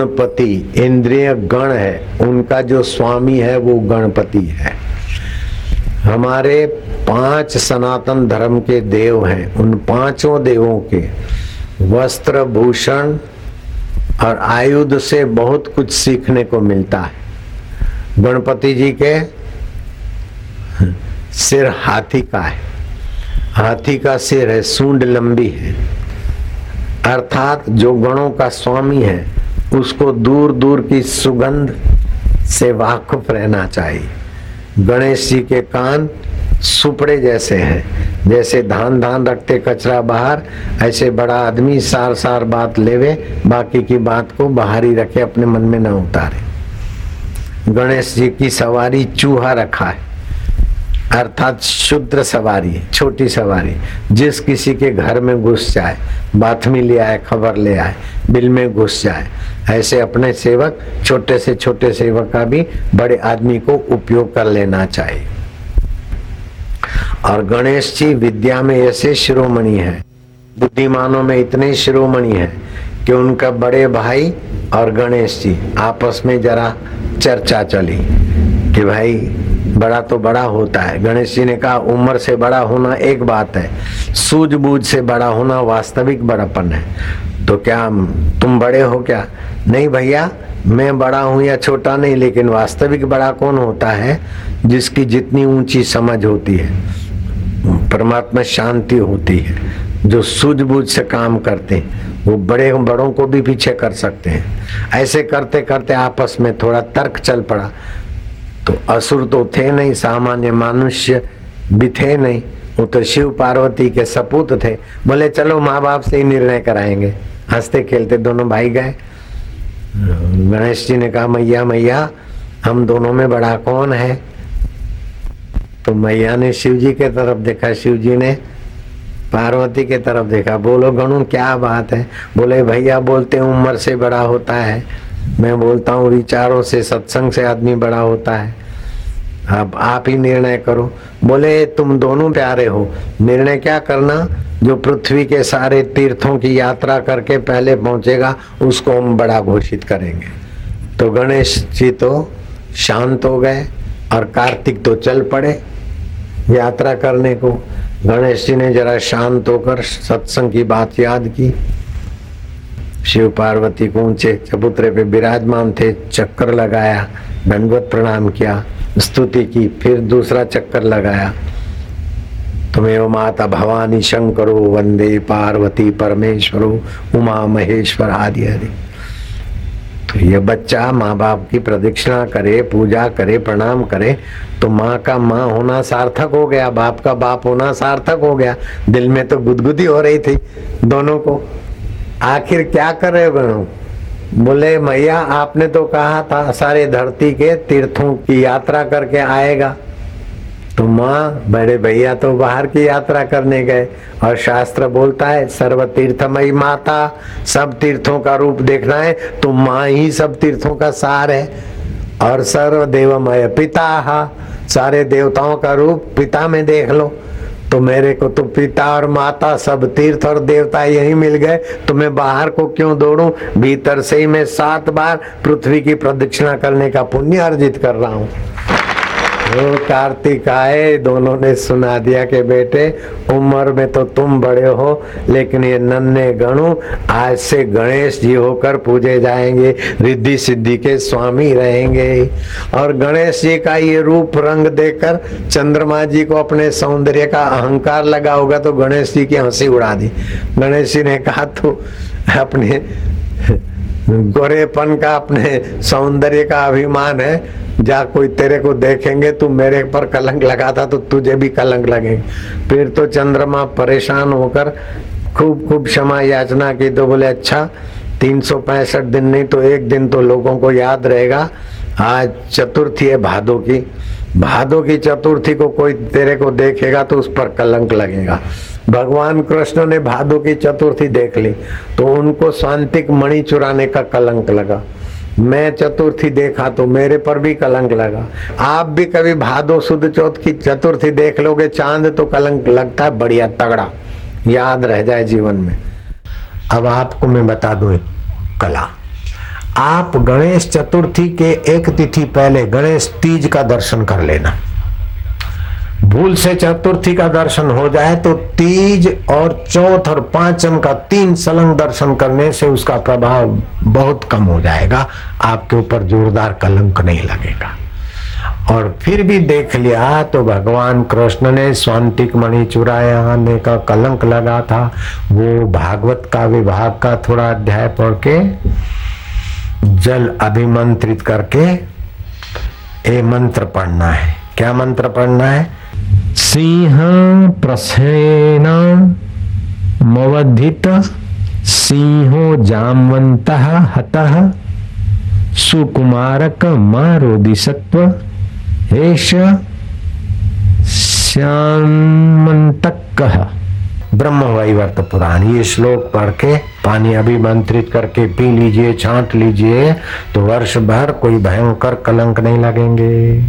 गणपति इंद्रिय गण है, उनका जो स्वामी है वो गणपति है। हमारे पाँच सनातन धर्म के देव हैं, उन पाँचों देवों के वस्त्र, भूषण और आयुध से बहुत कुछ सीखने को मिलता है। गणपति जी के सिर हाथी का है। हाथी का सिर है, सूंड लंबी है। अर्थात जो गणों का स्वामी है उसको दूर दूर की सुगंध से वाकुफ रहना चाहिए। गणेश जी के कान सुपड़े जैसे हैं, जैसे धान धान रखते कचरा बाहर, ऐसे बड़ा आदमी सार सार बात लेवे, बाकी की बात को बाहर ही रखे, अपने मन में न उतारे। गणेश जी की सवारी चूहा रखा है। अर्थात शुद्र सवारी, छोटी सवारी। जिस किसी के घर में घुस जाए बाथमी ले आए, खबर ले आए, बिल में घुस जाए, ऐसे अपने सेवक, छोटे से छोटे सेवक का भी बड़े आदमी को उपयोग कर लेना चाहिए। और गणेश जी, विद्या में ऐसे शिरोमणि है। बुद्धिमानों में इतने शिरोमणि है कि उनका बड़े भाई और गणेश जी, आपस में जरा चर्चा चली कि भाई बड़ा तो बड़ा होता है। गणेश जी ने कहा, उम्र से बड़ा होना एक बात है, सूझबूझ से बड़ा होना वास्तविक बड़ापन है। तो क्या तुम बड़े हो क्या? नहीं भैया, मैं बड़ा हूँ या छोटा नहीं, लेकिन वास्तविक बड़ा कौन होता है जिसकी जितनी ऊँची समझ होती है? परमात्मा शांति होती है, जो सूझबूझ से काम करते हैं। वो बड़े बड़ों को भी पीछे कर सकते हैं। ऐसे करते करते आपस में थोड़ा तर्क चल पड़ा। तो असुर तो थे नहीं, सामान्य मनुष्य भी थे नहीं। वो तो शिव पार्वती के सपूत थे। बोले, चलो माँ बाप से ही निर्णय कराएँगे। हँसते खेलते दोनों भाई गए। गणेश जी ने कहा, मैया मैया, हम दोनों में बड़ा कौन है? तो मैया ने शिव जी के तरफ़ देखा। शिव जी ने पार्वती के तरफ़ देखा। बोलो, गणु, क्या बात है? बोले, भैया, बोलते उम्र से बड़ा होता है। मैं बोलता हूँ, विचारों से, सत्संग से आदमी बड़ा होता है। अब आप ही निर्णय करो। बोले, तुम दोनों प्यारे हो। निर्णय क्या करना? जो पृथ्वी के सारे तीर्थों की यात्रा करके पहले पहुंचेगा, उसको हम बड़ा घोषित करेंगे। तो गणेश जी तो शांत हो गए और कार्तिक तो चल पड़े यात्रा करने को। गणेश जी ने जरा शांत होकर सत्संग की बात याद की। शिव पार्वती को ऊँचे चबूतरे पे विराजमान थे, चक्कर लगाया, दंडवत प्रणाम किया, स्तुति की, फिर दूसरा चक्कर लगाया। तुम्हें माता भवानी शंकरो, वंदे पार्वती परमेश्वरो, उमा महेश्वर आदि हरि तो ये बच्चा माँ बाप की प्रदक्षिणा करे, पूजा करे, प्रणाम करे तो माँ का माँ होना सार्थक हो गया, बाप का बाप होना सार्थक हो गया। दिल में तो गुदगुदी हो रही थी दोनों को। आखिर क्या कर रहे हो? बोले, मैया, आपने तो कहा था सारे धरती के तीर्थों की यात्रा करके आएगा। तो माँ, बड़े भैया तो बाहर की यात्रा करने गए और शास्त्र बोलता है, सर्व तीर्थमयी माता, सब तीर्थों का रूप देखना है तो माँ ही सब तीर्थों का सार है। और सर्व देवमय पिता सारे देवताओं का रूप पिता में देख लो। तो मेरे को तो पिता और माता सब तीर्थ और देवता यही मिल गए। तो मैं बाहर को क्यों दौड़ू? भीतर से ही मैं सात बार पृथ्वी की प्रदक्षिणा करने का पुण्य अर्जित कर रहा हूँ। वो कार्तिक आए, दोनों ने सुना दिया कि बेटे, उम्र में तो तुम बड़े हो, लेकिन ये नन्हे गणु आज से गणेश जी होकर पूजे जाएँगे रिद्धि सिद्धि के स्वामी रहेंगे। और गणेश जी का ये रूप रंग देकर चंद्रमा जी को अपने सौंदर्य का अहंकार लगा होगा तो गणेश जी की हँसी उड़ा दी। गणेश जी ने कहा तो अपने गोरेपन का अपने सौंदर्य का अभिमान है। जा कोई तेरे को देखेंगे, तू मेरे पर कलंक लगाता तो तुझे भी कलंक लगेगा। फिर तो चंद्रमा परेशान होकर खूब खूब क्षमा याचना की तो बोले अच्छा तीन सौ पैंसठ दिन नहीं तो एक दिन तो लोगों को याद रहेगा। आज चतुर्थी है भादो की। भादो की चतुर्थी को कोई तेरे को देखेगा तो उस पर कलंक लगेगा। भगवान कृष्ण ने भादो की चतुर्थी देख ली तो उनको शांतिक मणि चुराने का कलंक लगा। मैं चतुर्थी देखा तो मेरे पर भी कलंक लगा। आप भी कभी भादो सुध चौथ की चतुर्थी देख लोगे, चाँद तो कलंक लगता है, बढ़िया तगड़ा। याद रह जाए जीवन में। अब आपको मैं बता दू कला। आप गणेश चतुर्थी के एक तिथि पहले गणेश तीज का दर्शन कर लेना। भूल से चतुर्थी का दर्शन हो जाए तो तीज और चौथ और पांचम का तीन सलंग दर्शन करने से उसका प्रभाव बहुत कम हो जाएगा। आपके ऊपर जोरदार कलंक नहीं लगेगा। और फिर भी देख लिया तो भगवान कृष्ण ने स्वांतिक मणि चुराया, आने का कलंक लगा था। वो भागवत का विभाग का थोड़ा अध्याय पढ़ के जल अभिमंत्रित करके ये मंत्र पढ़ना है। क्या मंत्र पढ़ना है? सिंह प्रसेन मवधित सिंहो जामवंत हत सुकुमारक मारोदि सत्व हेश श्यामंतक ब्रह्म वैवर्त पुराण ये श्लोक पढ़ के पानी अभिमंत्रित करके पी लीजिए छांट लीजिए तो वर्ष भर कोई भयंकर कलंक नहीं लगेंगे।